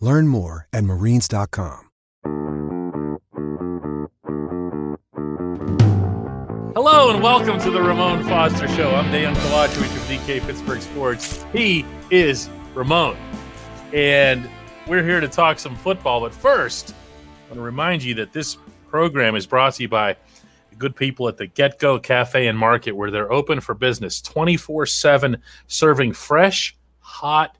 Learn more at marines.com. Hello and welcome to the Ramon Foster Show. I'm Dan Kovacevic of DK Pittsburgh Sports. He is Ramon. And we're here to talk some football. But first, I want to remind you that this program is brought to you by the good people at the GetGo Cafe and Market, where they're open for business 24 7, serving fresh, hot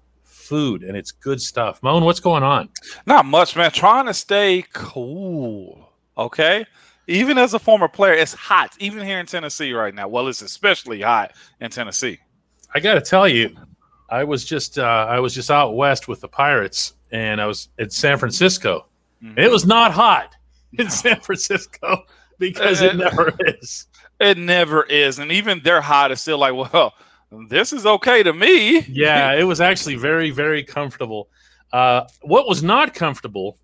food. And it's good stuff. Moan, what's going on? Not much, man. Trying to stay cool. Okay. Even as a former player, it's hot, even here in Tennessee right now. Well, it's especially hot in Tennessee. I got to tell you, I was just uh, I was just out west with the Pirates, and I was at San Francisco. Mm-hmm. It was not hot in San Francisco because it, it never is. It never is, and even their hot is still like, well, this is okay to me. yeah, it was actually very very comfortable. Uh, what was not comfortable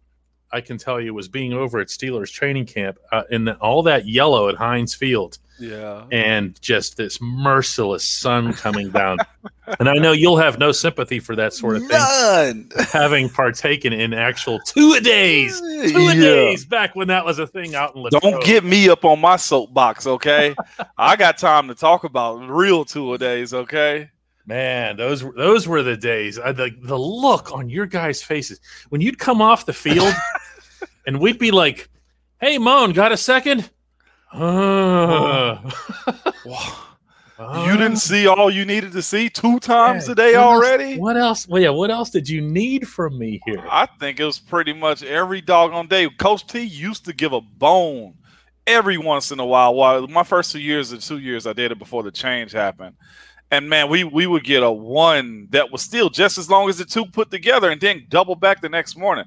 I can tell you was being over at Steelers training camp uh, in the, all that yellow at Heinz Field. Yeah. And just this merciless sun coming down. and I know you'll have no sympathy for that sort of thing. None. Having partaken in actual two a days, two a days back when that was a thing out in Latrobe. Don't get me up on my soapbox, okay? I got time to talk about real two a days, okay? Man, those those were the days. Uh, the the look on your guys' faces when you'd come off the field, and we'd be like, "Hey, Moan, got a second? Uh, you didn't see all you needed to see two times yeah, a day what already. Else, what else? Well, yeah. What else did you need from me here? I think it was pretty much every doggone day. Coach T used to give a bone every once in a while. While my first two years, or two years I did it before the change happened and man, we we would get a one that was still just as long as the two put together, and then double back the next morning.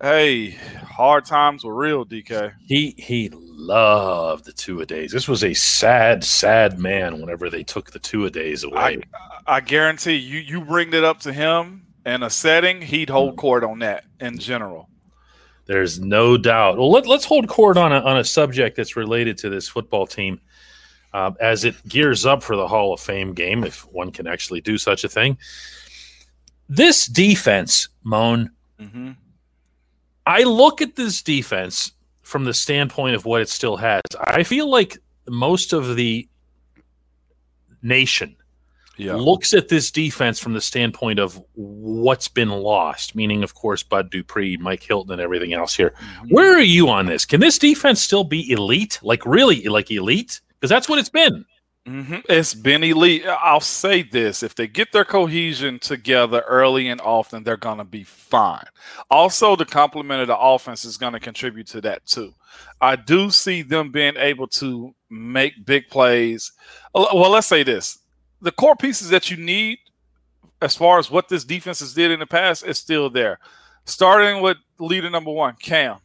Hey, hard times were real, DK. He he loved the two a days. This was a sad, sad man. Whenever they took the two a days away, I, I guarantee you, you bring it up to him in a setting, he'd hold court on that in general. There's no doubt. Well, let, let's hold court on a on a subject that's related to this football team uh, as it gears up for the Hall of Fame game, if one can actually do such a thing. This defense, Moan, mm-hmm. I look at this defense from the standpoint of what it still has. I feel like most of the nation yeah. looks at this defense from the standpoint of what's been lost, meaning, of course, Bud Dupree, Mike Hilton, and everything else here. Mm-hmm. Where are you on this? Can this defense still be elite? Like, really, like elite? Because that's what it's been. Mm-hmm. It's been elite. I'll say this: if they get their cohesion together early and often, they're going to be fine. Also, the complement of the offense is going to contribute to that too. I do see them being able to make big plays. Well, let's say this: the core pieces that you need, as far as what this defense has did in the past, is still there. Starting with leader number one, Cam.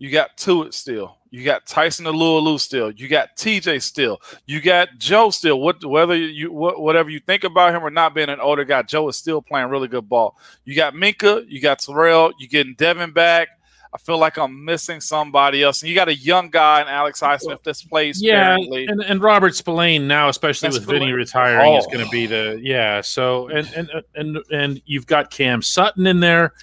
You got to it still. You got Tyson Alualu still. You got TJ still. You got Joe still. What whether you whatever you think about him or not being an older guy, Joe is still playing really good ball. You got Minkah. You got Terrell. You getting Devin back. I feel like I'm missing somebody else. And you got a young guy in Alex Highsmith that's plays yeah, and, and Robert Spillane now, especially that's with Spillane. Vinny retiring, oh. is going to be the yeah. So and and and and you've got Cam Sutton in there,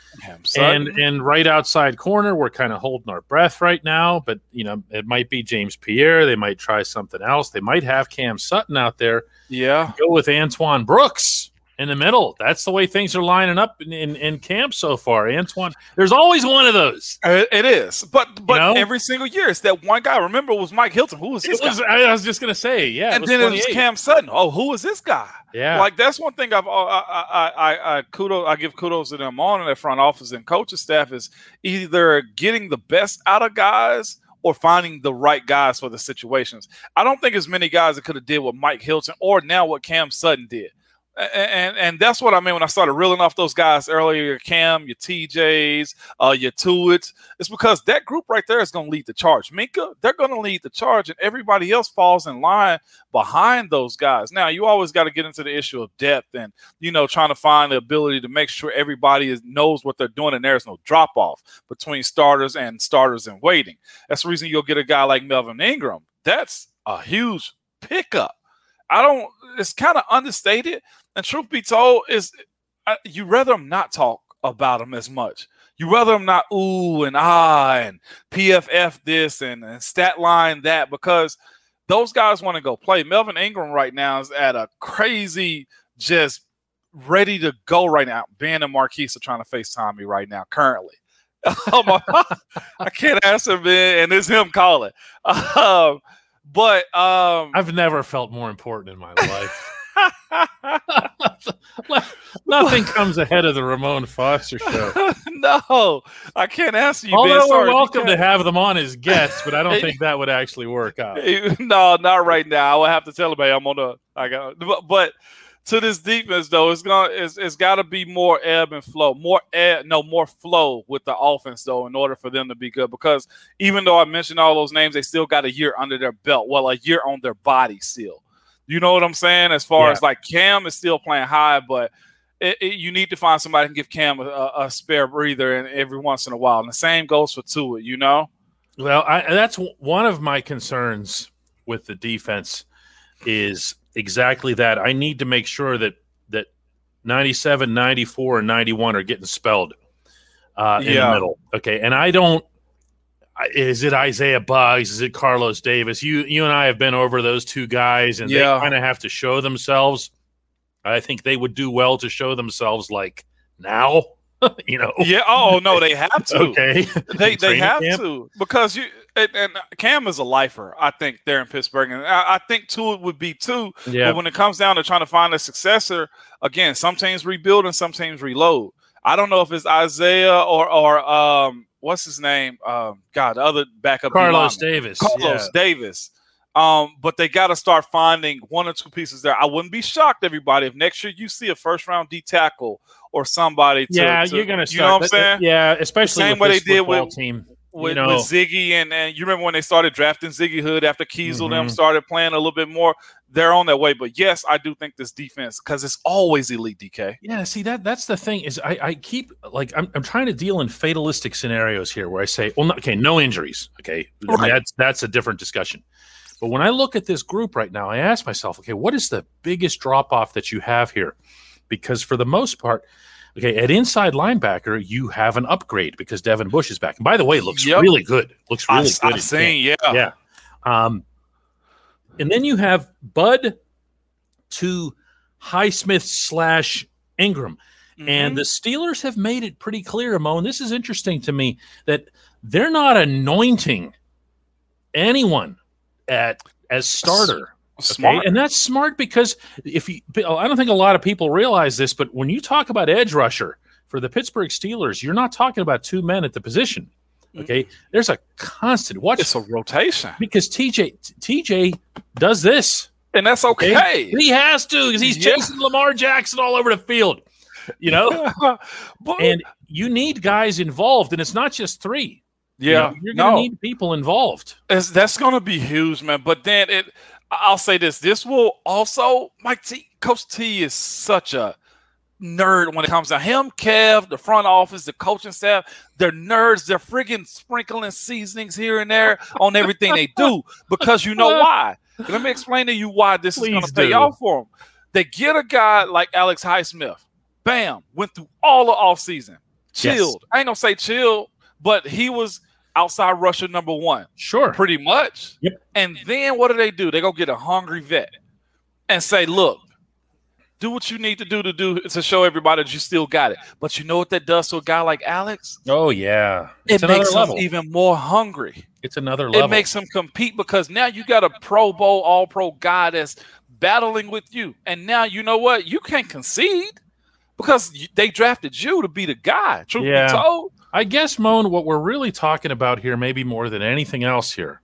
Sutton. and and right outside corner, we're kind of holding our breath right now. But you know, it might be James Pierre. They might try something else. They might have Cam Sutton out there. Yeah, go with Antoine Brooks in the middle. That's the way things are lining up in, in, in camp so far. Antoine, there's always one of those. Uh, It is, but but You know? every single year it's that one guy. Remember, it was Mike Hilton. Who was this was, guy? I, was just gonna say, yeah, and then it was Cam Sutton. Oh, who is this guy? Yeah, Like that's one thing I've uh, I I I, I kudos I give kudos to them on in their front office and coaching staff is either getting the best out of guys or finding the right guys for the situations. I don't think as many guys that could have did what Mike Hilton or now what Cam Sutton did. And and that's what I mean when I started reeling off those guys earlier. Your Cam, your TJs, uh, your Tuitts. It's because that group right there is going to lead the charge. Minkah, they're going to lead the charge, and everybody else falls in line behind those guys. Now, you always got to get into the issue of depth and you know trying to find the ability to make sure everybody is, knows what they're doing and there's no drop off between starters and starters in waiting. That's the reason you'll get a guy like Melvin Ingram. That's a huge pickup. I don't. It's kind of understated, and truth be told, is you rather them not talk about them as much. You rather them not ooh and ah and PFF this and, and stat line that because those guys want to go play. Melvin Ingram right now is at a crazy, just ready to go right now. Ben and Marquise are trying to FaceTime me right now, currently. oh I can't answer, Ben, and it's him calling. Um, but um, I've never felt more important in my life. Nothing comes ahead of the Ramon Foster show. no, I can't answer you. Although we're welcome to have them on as guests, but I don't think that would actually work out. no, not right now. I will have to tell everybody I'm on the. I got, but, but to this defense though, it's gonna it's, it's got to be more ebb and flow, more ebb, no more flow with the offense though, in order for them to be good. Because even though I mentioned all those names, they still got a year under their belt. Well, a year on their body still. You know what I'm saying? As far Yeah. as like Cam is still playing high, but. It, it- you need to find somebody who can give Cam a, a, spare breather and every once in a while. And the same goes for Tua, you know? Well, I, that's one of my concerns with the defense is exactly that. I need to make sure that that 97, 94, and 91 are getting spelled uh, in the middle. Okay, and I don't. Is it Isaiah Buggs? Is it Carlos Davis? You you and I have been over those two guys, and Yeah. they kind of have to show themselves. I think they would do well to show themselves like now. you know, Yeah. Oh, no, they have to. okay, they they have camp. to because you and, and Cam is a lifer. I think there in Pittsburgh, and I, I think Tua would be too. Yeah, But when it comes down to trying to find a successor, again, some teams rebuild and some teams reload. I don't know if it's Isaiah or or um what's his name? Um, God, the other backup Carlos. Davis. Carlos yeah. Davis. Um, but they got to start finding one or two pieces there. I wouldn't be shocked, everybody, if next year you see a first round D tackle or somebody. To, yeah, to- you're gonna. You know what I'm saying? Yeah, especially Same with way they did with- team. With, know. with Ziggy and, and you remember when they started drafting Ziggy Hood after Keisel them Mhm. started playing a little bit more. They're on their way, but yes, I do think this defense because it's always elite. DK. Yeah, see that that's the thing is I, I keep like I'm, I'm trying to deal in fatalistic scenarios here where I say, well, no, okay, no injuries, okay, Right. that's that's a different discussion. But when I look at this group right now, I ask myself, okay, what is the biggest drop off that you have here? Because for the most part, okay, at inside linebacker, you have an upgrade because Devin Bush is back. And by the way, looks Yep. really good. Looks really I good. in camp seen, yeah, yeah. Um, and then you have Bud to Highsmith slash Ingram. And Mhm. the Steelers have made it pretty clear, Mo, and this is interesting to me, that they're not anointing anyone at as starter. Okay? And that's smart because if you I don't think a lot of people realize this, but when you talk about edge rusher for the Pittsburgh Steelers, you're not talking about two men at the position. Mm-hmm. Okay. There's a constant watch it's a rotation, because TJ TJ does this. and that's okay. He has to because he's Yeah. chasing Lamar Jackson all over the field. You know, but, and you need guys involved, and it's not just three. You yeah, know, you're gonna no, need people involved. It's, that's going to be huge, man. But then it, I'll say this: this will also, Mike T, Coach T is such a nerd when it comes to him, Kev, the front office, the coaching staff. They're nerds. They're friggin' sprinkling seasonings here and there on everything they do because you know why. Let me explain to you why this is going to pay off for them. They get a guy like Alex Highsmith. Bam, went through all the offseason. Chilled. I ain't gonna say chill, but he was outside rusher number one Sure. pretty much. Yep. And then what do they do? They go get a hungry vet and say, look, Do what you need to do to do to show everybody that you still got it. But you know what that does to a guy like Alex? Oh yeah, it makes him even more hungry. It's another level. It makes him compete because now you got a Pro Bowl, All Pro guy that's battling with you, and now you know what? You can't concede because they drafted you to be the guy. Truth yeah. be told, I guess Moan, what we're really talking about here, maybe more than anything else here,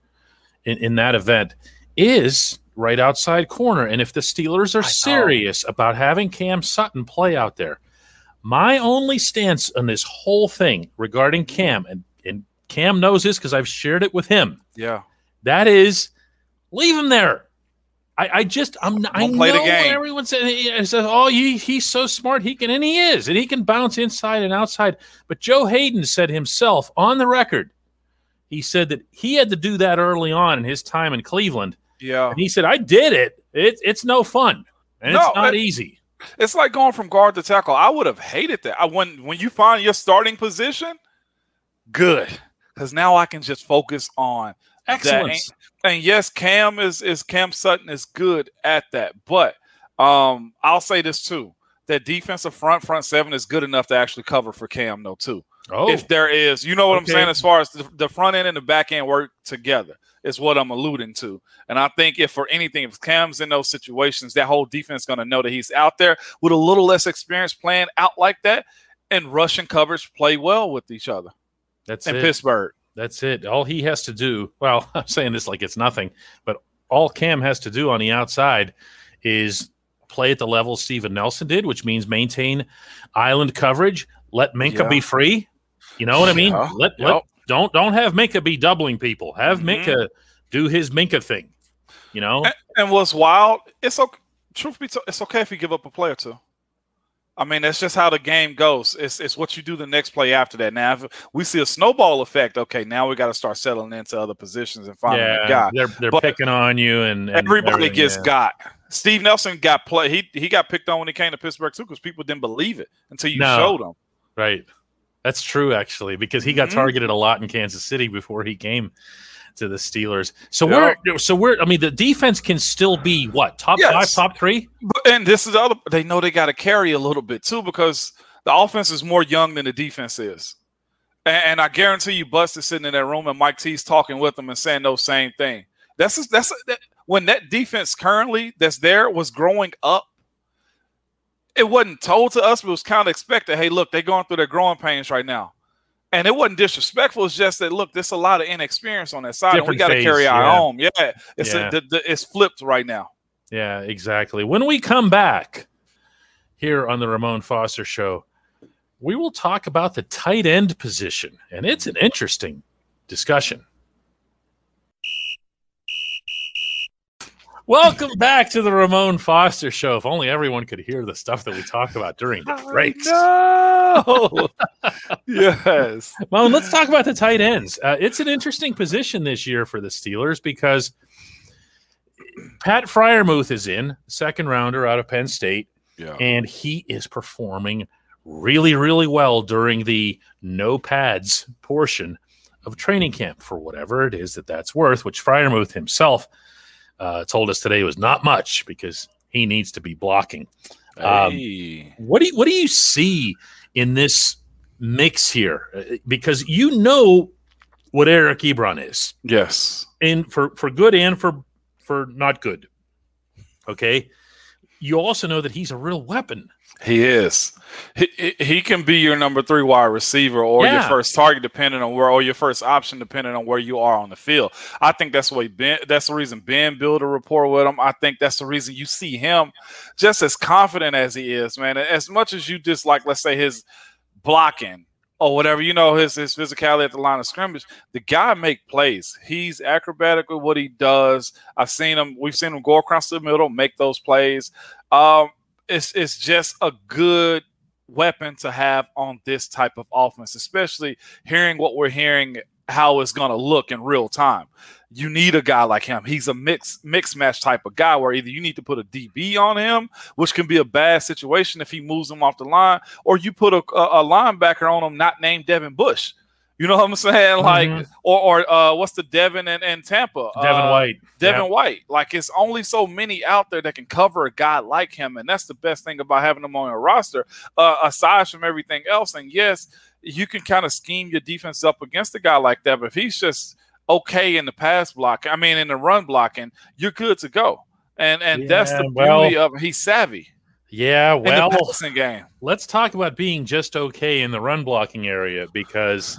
in, in that event, is right outside corner. And if the Steelers are serious about having Cam Sutton play out there, my only stance on this whole thing regarding mm-hmm. Cam, and, and Cam knows this because I've shared it with him. Yeah. That is leave him there. I, I just I'm Don't I play know the game. everyone says, says oh he, he's so smart he can and he is and he can bounce inside and outside. But Joe Haden said himself on the record, he said that he had to do that early on in his time in Cleveland yeah. And he said, I did it. It it's no fun. And no, it's not it, easy. It's like going from guard to tackle. I would have hated that. I, when when you find your starting position, good. Because now I can just focus on excellence. And yes, Cam is is Cam Sutton is good at that. But um, I'll say this too. That defensive front, front seven is good enough to actually cover for Cam, though, too. Oh. If there is, you know what okay. I'm saying, as far as the, the front end and the back end work together is what I'm alluding to. And I think if for anything, if Cam's in those situations, that whole defense is going to know that he's out there with a little less experience playing out like that, and Russian coverage play well with each other. That's in it. Pittsburgh. That's it. All he has to do. Well, I'm saying this like it's nothing, but all Cam has to do on the outside is play at the level Steven Nelson did, which means maintain island coverage. Let Minkah yeah. be free. You know what I mean? Yeah. Let, yep. let don't don't have Minkah be doubling people. Have mm-hmm. Minkah do his Minkah thing. You know. And, and what's wild? It's okay. Truth be told, it's okay if you give up a play or two. I mean, that's just how the game goes. It's it's what you do the next play after that. Now, if we see a snowball effect, okay, now we got to start settling into other positions and finding yeah, a guy. They're they're but picking on you, and, and everybody gets yeah. got. Steve Nelson got play. He he got picked on when he came to Pittsburgh too, because people didn't believe it until you no. showed them. Right. That's true, actually, because he got mm-hmm. targeted a lot in Kansas City before he came to the Steelers. So we're so we're I mean the defense can still be what top yes. five, top three. And this is the other they know they got to carry a little bit too because the offense is more young than the defense is. And, and I guarantee you, Bust is sitting in that room and Mike T's talking with them and saying those same thing. That's that's that, when that defense currently that's there was growing up it wasn't told to us, but it was kind of expected. Hey, look, they're going through their growing pains right now. And it wasn't disrespectful. It's just that look, there's a lot of inexperience on that side, Different and we got to carry our yeah. own. Yeah, it's yeah. A, the, the, it's flipped right now. Yeah, exactly. When we come back here on the Ramon Foster Show, we will talk about the tight end position, and it's an interesting discussion. Welcome back to the Ramon Foster Show. If only everyone could hear the stuff that we talk about during the breaks. No. yes. Well, let's talk about the tight ends. Uh, it's an interesting position this year for the Steelers because Pat Freiermuth is in, second rounder out of Penn State, yeah. and he is performing really, really well during the no pads portion of training camp for whatever it is that that's worth, which Freiermuth himself – uh, told us today was not much because he needs to be blocking. Um, hey. What do you, what do you see in this mix here? Uh, because you know what Eric Ebron is. Yes, and for for good and for for not good. Okay, you also know that he's a real weapon. He is. He, he can be your number three wide receiver or yeah. your first target, depending on where, or your first option, depending on where you are on the field. I think that's the way Ben. That's the reason Ben built a rapport with him. I think that's the reason you see him just as confident as he is, man. As much as you dislike, let's say his blocking or whatever, you know, his his physicality at the line of scrimmage. The guy make plays. He's acrobatic with what he does. I've seen him. We've seen him go across the middle, make those plays. Um, it's it's just a good weapon to have on this type of offense, especially hearing what we're hearing how it's going to look in real time. You need a guy like him. He's a mix mix match type of guy where either you need to put a DB on him, which can be a bad situation if he moves him off the line, or you put a, a, a linebacker on him not named Devin Bush. You know what I'm saying? Like, mm-hmm. or or uh, what's the Devin and, and Tampa? Devin uh, White. Devin yeah. White. Like, it's only so many out there that can cover a guy like him, and that's the best thing about having him on your roster. Uh, aside from everything else, and yes, you can kind of scheme your defense up against a guy like that, but if he's just okay in the pass block, I mean, in the run blocking, you're good to go. And and yeah, that's the beauty well, of he's savvy. Yeah, well, game. let's talk about being just okay in the run blocking area because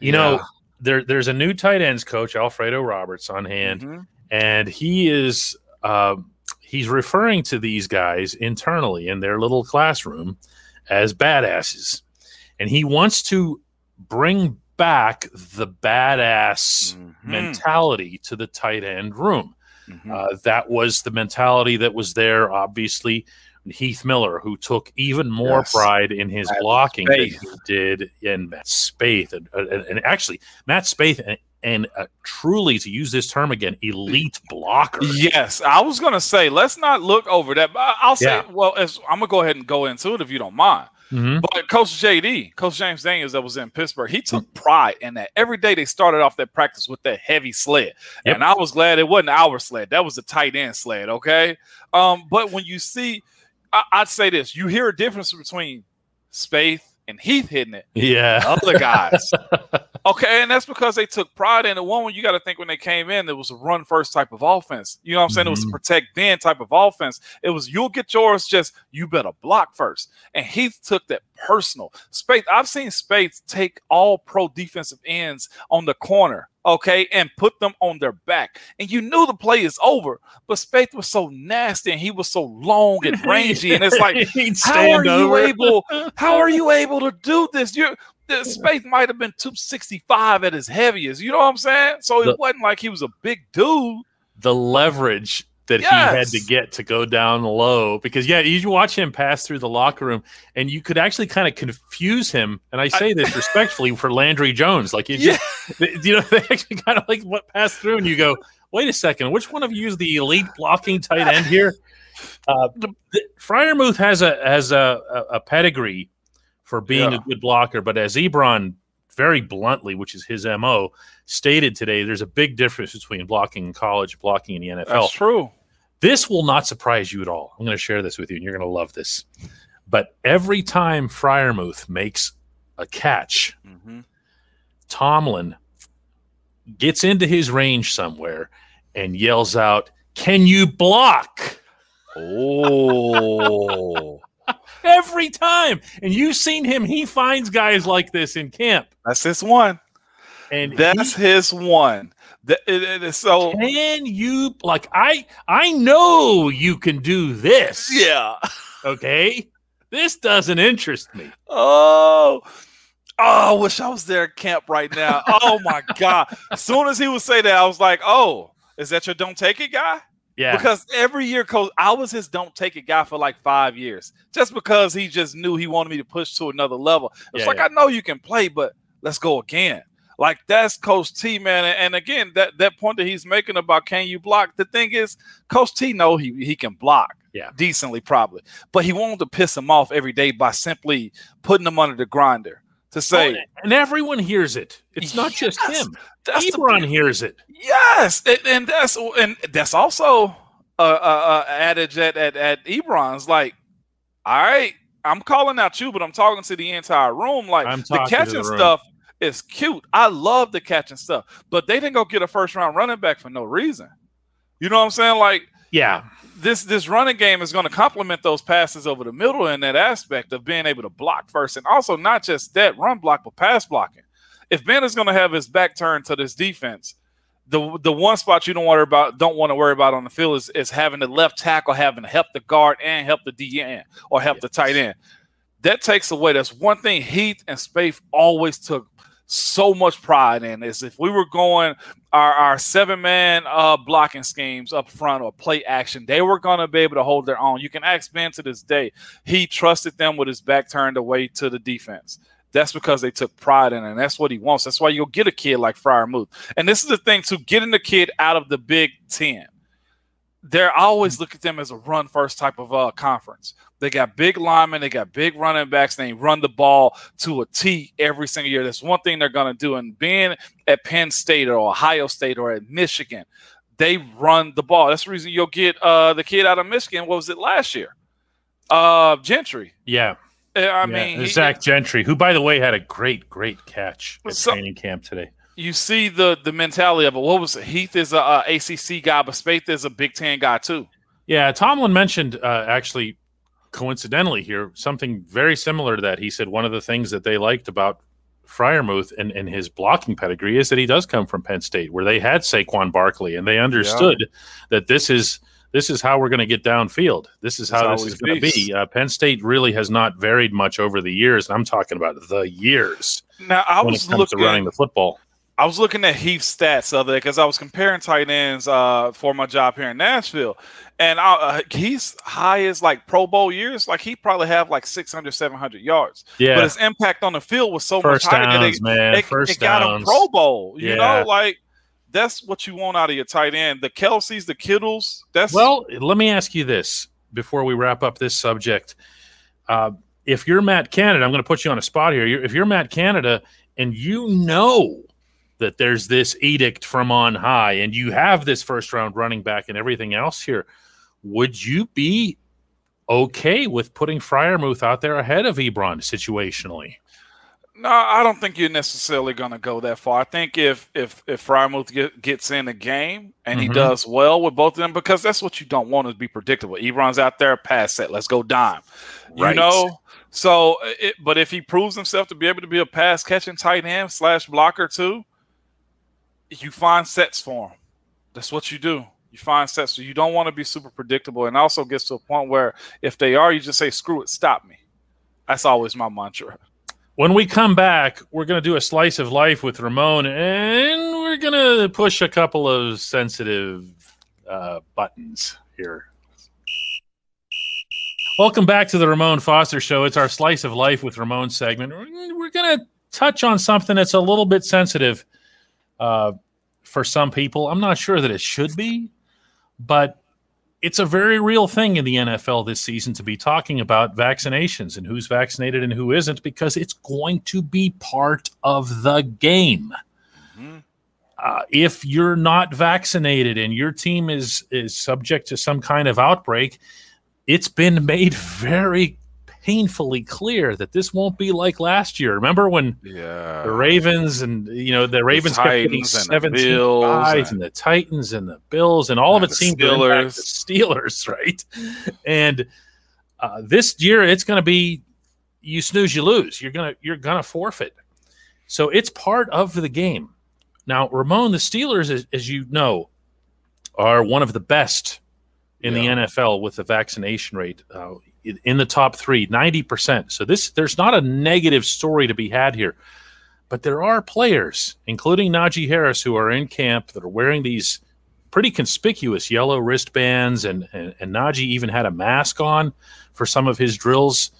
you yeah. know, there there's a new tight ends coach, Alfredo Roberts, on hand, mm-hmm. and he is uh, he's referring to these guys internally in their little classroom as badasses, and he wants to bring back the badass mm-hmm. mentality to the tight end room. Mm-hmm. Uh, that was the mentality that was there, obviously, Heath Miller, who took even more yes. pride in his Matt blocking Spaeth. than he did in Matt Spaeth, and, and, and actually Matt Spaeth and, and uh, truly to use this term again, elite blocker. Yes, I was going to say let's not look over that. I'll say, yeah. well, I'm going to go ahead and go into it if you don't mind. Mm-hmm. But Coach JD, Coach James Daniels, that was in Pittsburgh, he took pride in that. Every day they started off that practice with that heavy sled, yep. and I was glad it wasn't our sled. That was a tight end sled. Okay, um, but when you see I, would say this: you hear a difference between Spaeth and Heath hitting it. Yeah, other guys. okay, and that's because they took pride in it. One, you got to think when they came in, it was a run first type of offense. You know what I'm saying? Mm-hmm. It was a mm-hmm. protect then type of offense. It was you'll get yours, just you better block first. And Heath took that personal. Spaeth, I've seen Spaeth take all pro defensive ends on the corner okay, and put them on their back. And you knew the play is over, but Spaeth was so nasty and he was so long and rangy. And it's like, how are you able? How are you able to do this? You're the Spaeth might have been 265 at his heaviest. You know what I'm saying? So it wasn't like he was a big dude. The leverage that yes. he had to get to go down low because yeah, you watch him pass through the locker room and you could actually kind of confuse him. And I say this respectfully for Landry Jones, like you, yeah. just, you know, they actually kind of like what passed through, and you go, wait a second, which one of you is the elite blocking tight end here? Uh, the, has a has a, a, a pedigree for being yeah. a good blocker, but as Ebron very bluntly, which is his mo, stated today, there's a big difference between blocking in college, blocking in the NFL. That's true. This will not surprise you at all. I'm going to share this with you, and you're going to love this. But every time Freiermuth makes a catch, mm-hmm. Tomlin gets into his range somewhere and yells out, Can you block? Oh. Every time. And you've seen him, he finds guys like this in camp. That's his one. And that's he, his one. The, so can you like I I know you can do this. Yeah. Okay. This doesn't interest me. Oh. Oh, I wish I was there at camp right now. Oh my god. As soon as he would say that, I was like, oh, is that your don't take it guy? Yeah. Because every year, coach, I was his don't take it guy for like five years. Just because he just knew he wanted me to push to another level. It's yeah, like yeah. I know you can play, but let's go again. Like that's Coach T, man. And again, that that point that he's making about can you block? The thing is, Coach T know he he can block. Yeah. Decently, probably. But he wanted to piss him off every day by simply putting him under the grinder to oh, say. Oh, and everyone hears it. It's not just him. That's Ebron the, hears it. Yes. And, and, that's and that's also a, a, a adage at, at, at Ebron's like, all right, I'm calling out you, but I'm talking to the entire room. Like the catching the stuff is cute. I love the catching stuff, but they didn't go get a first round running back for no reason. You know what I'm saying? Like, yeah, this this running game is going to complement those passes over the middle in that aspect of being able to block first, and also not just that run block, but pass blocking. If Ben is going to have his back turned to this defense, the the one spot you don't worry about don't want to worry about on the field is, is having the left tackle having to help the guard and help the DN or help yes. the tight end. That takes away. That's one thing Heath and Spaeth always took so much pride in is if we were going our, our seven man uh, blocking schemes up front or play action, they were going to be able to hold their own. You can ask Ben to this day. He trusted them with his back turned away to the defense. That's because they took pride in it. And that's what he wants. That's why you'll get a kid like Freiermuth. And this is the thing to getting the kid out of the Big Ten. They're always look at them as a run first type of uh, conference. They got big linemen, they got big running backs, and they run the ball to a T every single year. That's one thing they're going to do. And being at Penn State or Ohio State or at Michigan, they run the ball. That's the reason you'll get uh, the kid out of Michigan. What was it last year? Uh, Gentry. Yeah. I yeah. mean, Zach Gentry, who, by the way, had a great, great catch at training camp today you see the the mentality of it. What was it? Heath is a, a ACC guy, but Spaeth is a Big Ten guy too. Yeah, Tomlin mentioned uh, actually coincidentally here something very similar to that. He said one of the things that they liked about Freiermuth and, and his blocking pedigree is that he does come from Penn State, where they had Saquon Barkley, and they understood yeah. that this is this is how we're going to get downfield. This is how this is going to be. Uh, Penn State really has not varied much over the years. I'm talking about the years. Now I was looking running the football. I was looking at Heath's stats the other day because I was comparing tight ends uh, for my job here in Nashville. And I, uh, he's high as like Pro Bowl years. Like he probably have like 600, 700 yards. Yeah. But his impact on the field was so First much higher downs, that man. it, First it got downs. him Pro Bowl. You Yeah. know, like that's what you want out of your tight end. The Kelseys, the Kittles. That's Well, let me ask you this before we wrap up this subject. Uh, if you're Matt Canada, I'm going to put you on a spot here. You're, if you're Matt Canada and you know that there's this edict from on high and you have this first round running back and everything else here, would you be okay with putting Freiermuth out there ahead of Ebron situationally? No, I don't think you're necessarily going to go that far. I think if if if Frymuth get, gets in the game and he Mhm. does well with both of them, because that's what you don't want to be predictable. Ebron's out there, pass set, let's go dime. You Right. know, so it, but if he proves himself to be able to be a pass catching tight end slash blocker too, you find sets for them. That's what you do. You find sets. So you don't want to be super predictable, and also gets to a point where if they are, you just say, "Screw it, stop me." That's always my mantra. When we come back, we're going to do a slice of life with Ramon, and we're going to push a couple of sensitive uh, buttons here. Welcome back to the Ramon Foster Show. It's our slice of life with Ramon segment. We're, going to touch on something that's a little bit sensitive uh, for some people. I'm not sure that it should be, but it's a very real thing in the NFL this season to be talking about vaccinations and who's vaccinated and who isn't because it's going to be part of the game. Mhm. Uh, if you're not vaccinated and your team is is subject to some kind of outbreak, it's been made very painfully clear that this won't be like last year. Remember when Yeah. the Ravens and you know the Ravens kept getting Titans and the 17 Bills buys and- and the Titans and the Bills and all of it the seemed to impact the Steelers, right? And uh, this year it's going to be you snooze you lose. You're gonna you're gonna forfeit. So it's part of the game. Now, Ramon, the Steelers, as, as you know, are one of the best in Yeah. the NFL with the vaccination rate uh, in- the top three, 90%. So this there's not a negative story to be had here. But there are players, including Najee Harris, who are in camp that are wearing these pretty conspicuous yellow wristbands, and, and, and Najee even had a mask on for some of his drills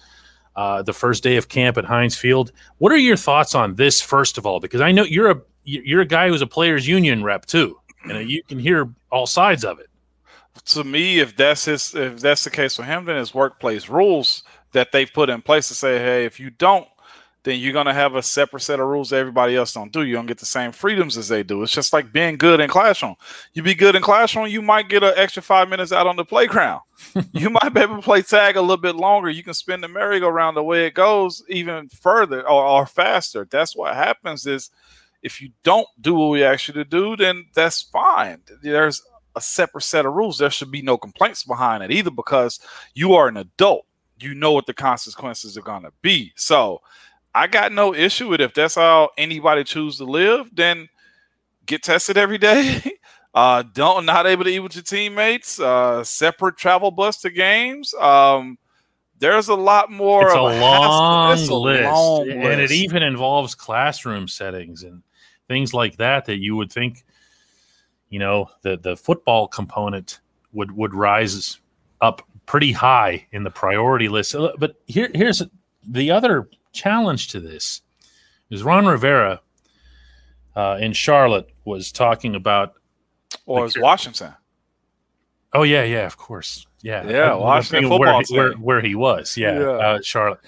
uh, the first day of camp at Heinz Field. What are your thoughts on this, first of all? Because I know you're a you're a guy who's a players union rep too, and you can hear all sides of it. To me, if that's his, if that's the case for him, then it's workplace rules that they've put in place to say, hey, if you don't, then you're gonna have a separate set of rules that everybody else don't do. You don't get the same freedoms as they do. It's just like being good in classroom. You be good in classroom, you might get an extra five minutes out on the playground. you might be able to play tag a little bit longer. You can spin the merry-go-round the way it goes even further or, or faster. That's what happens is if you don't do what we ask you to do, then that's fine. There's a separate set of rules. There should be no complaints behind it either because you are an adult. You know what the consequences are going to be. So I got no issue with if that's how anybody choose to live, then get tested every day. Uh, don't not able to eat with your teammates. Uh, separate travel bus to games. Um, there's a lot more. It's a long. It's a list, long and it even involves classroom settings and things like that that you would think, you know, the the football component would would rise up pretty high in the priority list. Uh, But here here's the other challenge to this is Ron Rivera uh, in Charlotte was talking about or is Washington. Oh yeah, yeah, of course, yeah, Yeah, Washington where, football he- where, team. where he was, yeah, Yeah. Uh, Charlotte,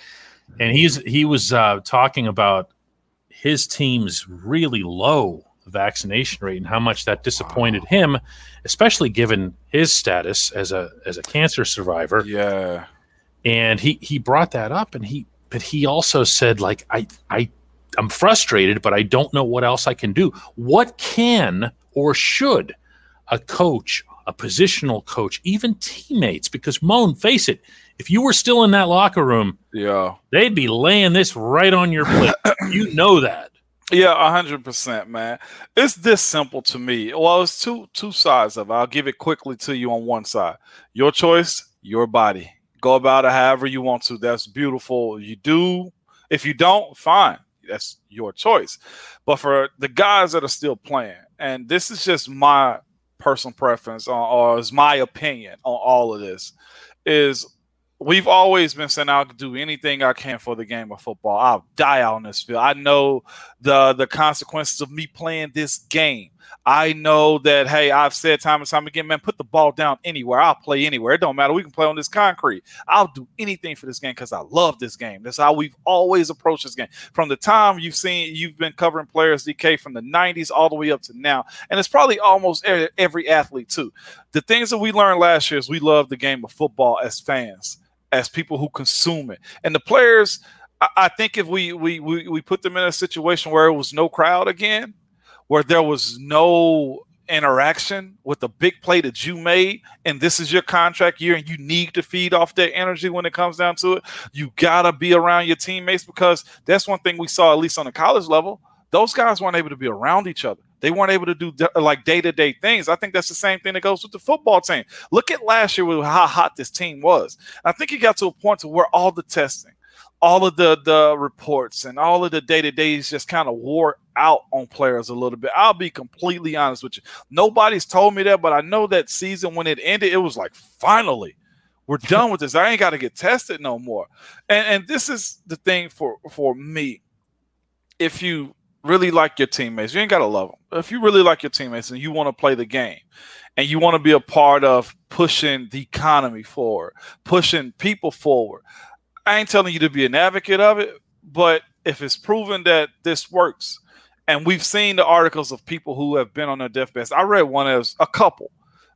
and he's he was uh, talking about his team's really low vaccination rate and how much that disappointed him, especially given his status as a as a cancer survivor. Yeah. and he he brought that up and he but he also said like i i i'm frustrated but i don't know what else i can do what can or should a coach a positional coach even teammates because moan face it if you were still in that locker room Yeah. they'd be laying this right on your plate you know that Yeah, hundred percent, man. It's this simple to me. Well, it's two two sides of it. I'll give it quickly to you on one side. Your choice, your body. Go about it however you want to. That's beautiful. You do. If you don't, fine. That's your choice. But for the guys that are still playing, and this is just my personal preference or, or is my opinion on all of this, is we've always been saying I'll do anything I can for the game of football. I'll die on this field. I know the the consequences of me playing this game. I know that hey, I've said time and time again, man, put the ball down anywhere. I'll play anywhere. It don't matter. We can play on this concrete. I'll do anything for this game because I love this game. That's how we've always approached this game. From the time you've seen you've been covering players DK from the 90s all the way up to now. And it's probably almost every athlete too. The things that we learned last year is we love the game of football as fans, as people who consume it. And the players, I, I think if we, we we we put them in a situation where it was no crowd again, where there was no interaction with the big play that you made, and this is your contract year, and you need to feed off that energy when it comes down to it. You gotta be around your teammates because that's one thing we saw at least on the college level. Those guys weren't able to be around each other. They weren't able to do d- like day to day things. I think that's the same thing that goes with the football team. Look at last year with how hot this team was. I think it got to a point to where all the testing, all of the the reports, and all of the day to days just kind of wore out on players a little bit. I'll be completely honest with you. Nobody's told me that, but I know that season when it ended, it was like finally we're done with this. I ain't got to get tested no more. And and this is the thing for for me. If you really like your teammates, you ain't got to love them. If you really like your teammates and you want to play the game and you want to be a part of pushing the economy forward, pushing people forward, I ain't telling you to be an advocate of it, but if it's proven that this works, and we've seen the articles of people who have been on their deathbeds. I read one as a couple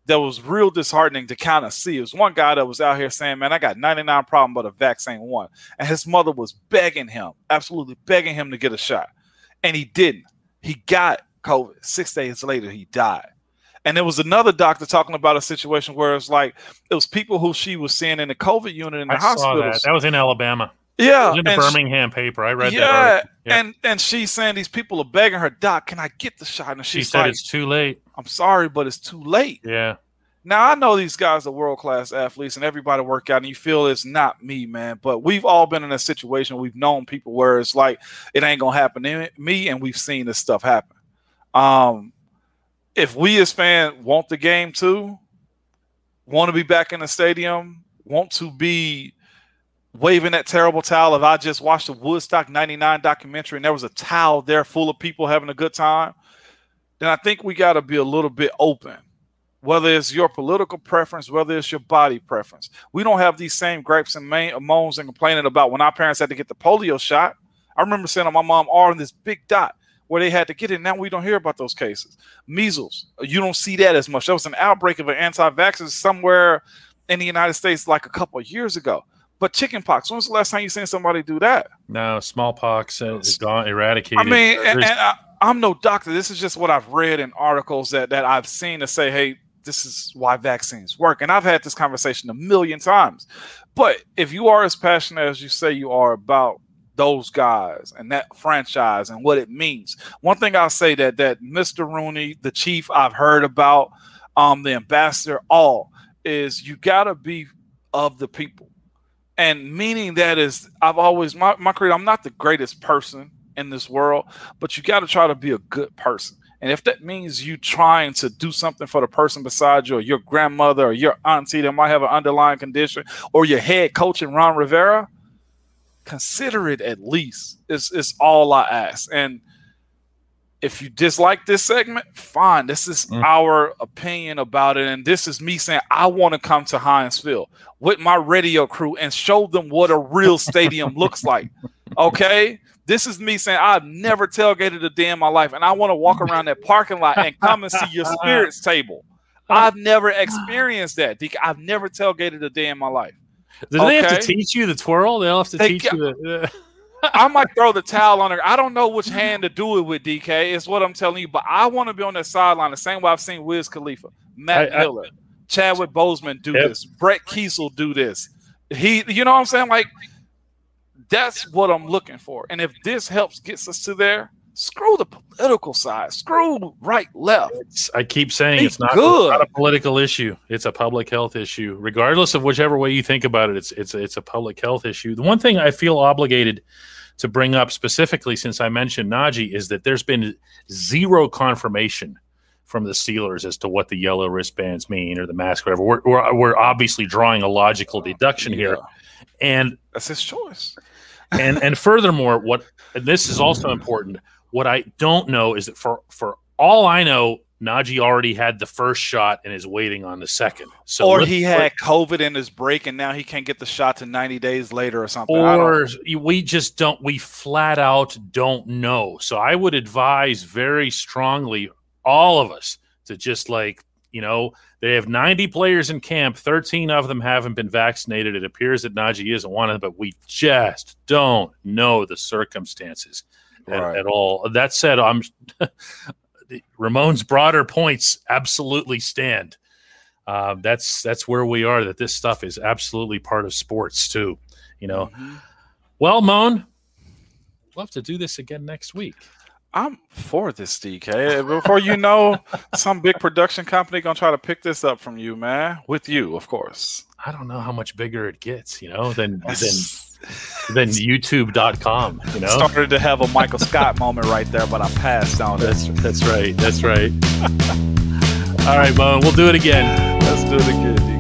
that was real disheartening to kind of see. It was one guy that was out here saying, "Man, I got 99 problem, but a vaccine one," and his mother was begging him, absolutely begging him to get a shot, and he didn't. He got COVID. Six days later, he died. And there was another doctor talking about a situation where it's like it was people who she was seeing in the COVID unit in the i saw hospitals. that that was in alabama Yeah, it was in the and she- birmingham paper i read that yeah, article. Yeah. and and she's saying these people are begging her, Doc, can I get the shot? And she she's said like, it's too late I'm sorry, but it's too late. yeah Now I know these guys are world class athletes and everybody work out, and you feel it's not me, man. But we've all been in a situation. We've known people where it's like it ain't gonna happen to me, and we've seen this stuff happen. Um, if we as fans want the game too, want to be back in the stadium, want to be waving that terrible towel. If I just watched the Woodstock '99 documentary and there was a towel there full of people having a good time, then I think we got to be a little bit open whether it's your political preference, whether it's your body preference. We don't have these same gripes and main, moans and complaining about when our parents had to get the polio shot. I remember seeing my mom arm this big dot where they had to get it. Now we don't hear about those cases. Measles, you don't see that as much. There was an outbreak of an anti-vaxxer somewhere in the United States like a couple of years ago. But chickenpox, when was the last time you seen somebody do that? no smallpox uh, is gone eradicated I mean, and, and I, I'm no doctor. This is just what I've read in articles that, that I've seen to say, hey, this is why vaccines work. And I've had this conversation a million times. But if you are as passionate as you say you are about those guys and that franchise and what it means, one thing I'll say that that Mr. Rooney, the chief I've heard about, um, the ambassador, all is you gotta be of the people. And meaning that is I've always my, my creed, I'm not the greatest person in this world, but you got to try to be a good person. And if that means you trying to do something for the person beside you, or your grandmother, or your auntie that might have an underlying condition, or your head coach in Ron Rivera, consider it at least. It's, it's all I ask. And if you dislike this segment, fine. This is mm. our opinion about it. And this is me saying, I want to come to Heinz Field with my radio crew and show them what a real stadium looks like. Okay. This is me saying, I've never tailgated a day in my life. And I want to walk around that parking lot and come and see your spirits table. Uh-huh. I've never experienced that. I've never tailgated a day in my life. Do okay? they have to teach you the twirl? They'll have to they teach you the. I might throw the towel on her. I don't know which hand to do it with, DK. Is what I'm telling you. But I want to be on that sideline the same way I've seen Wiz Khalifa, Matt I, Miller, I, Chadwick Boseman do yep. this, Brett Keisel do this. He, you know what I'm saying? Like that's what I'm looking for. And if this helps gets us to there, screw the political side, screw right, left. It's, I keep saying it's not, good. not a political issue; it's a public health issue. Regardless of whichever way you think about it, it's it's it's a public health issue. The one thing I feel obligated to bring up specifically, since I mentioned Najee, is that there's been zero confirmation from the Steelers as to what the yellow wristbands mean or the mask, whatever. We're, we're, we're obviously drawing a logical deduction yeah. here, and that's his choice. and and furthermore, what and this is also important. What I don't know is that for for all I know, Najee already had the first shot and is waiting on the second. So or he had COVID in his break and now he can't get the shot to 90 days later or something. Or we just don't we flat out don't know. So I would advise very strongly all of us to just like, you know, they have 90 players in camp, 13 of them haven't been vaccinated. It appears that Najee isn't one of them, but we just don't know the circumstances right. at, at, all. That said, I'm Ramon's broader points absolutely stand. Uh, that's that's where we are. That this stuff is absolutely part of sports too. You know. Mm-hmm. Well, Moan, love to do this again next week. I'm for this, DK. Before you know, some big production company gonna try to pick this up from you, man. With you, of course. I don't know how much bigger it gets, you know, than than than YouTube.com. You know, started to have a Michael Scott moment right there, but I passed on That's that's right. That's right. All right, Mo. We'll do it again. Let's do it again.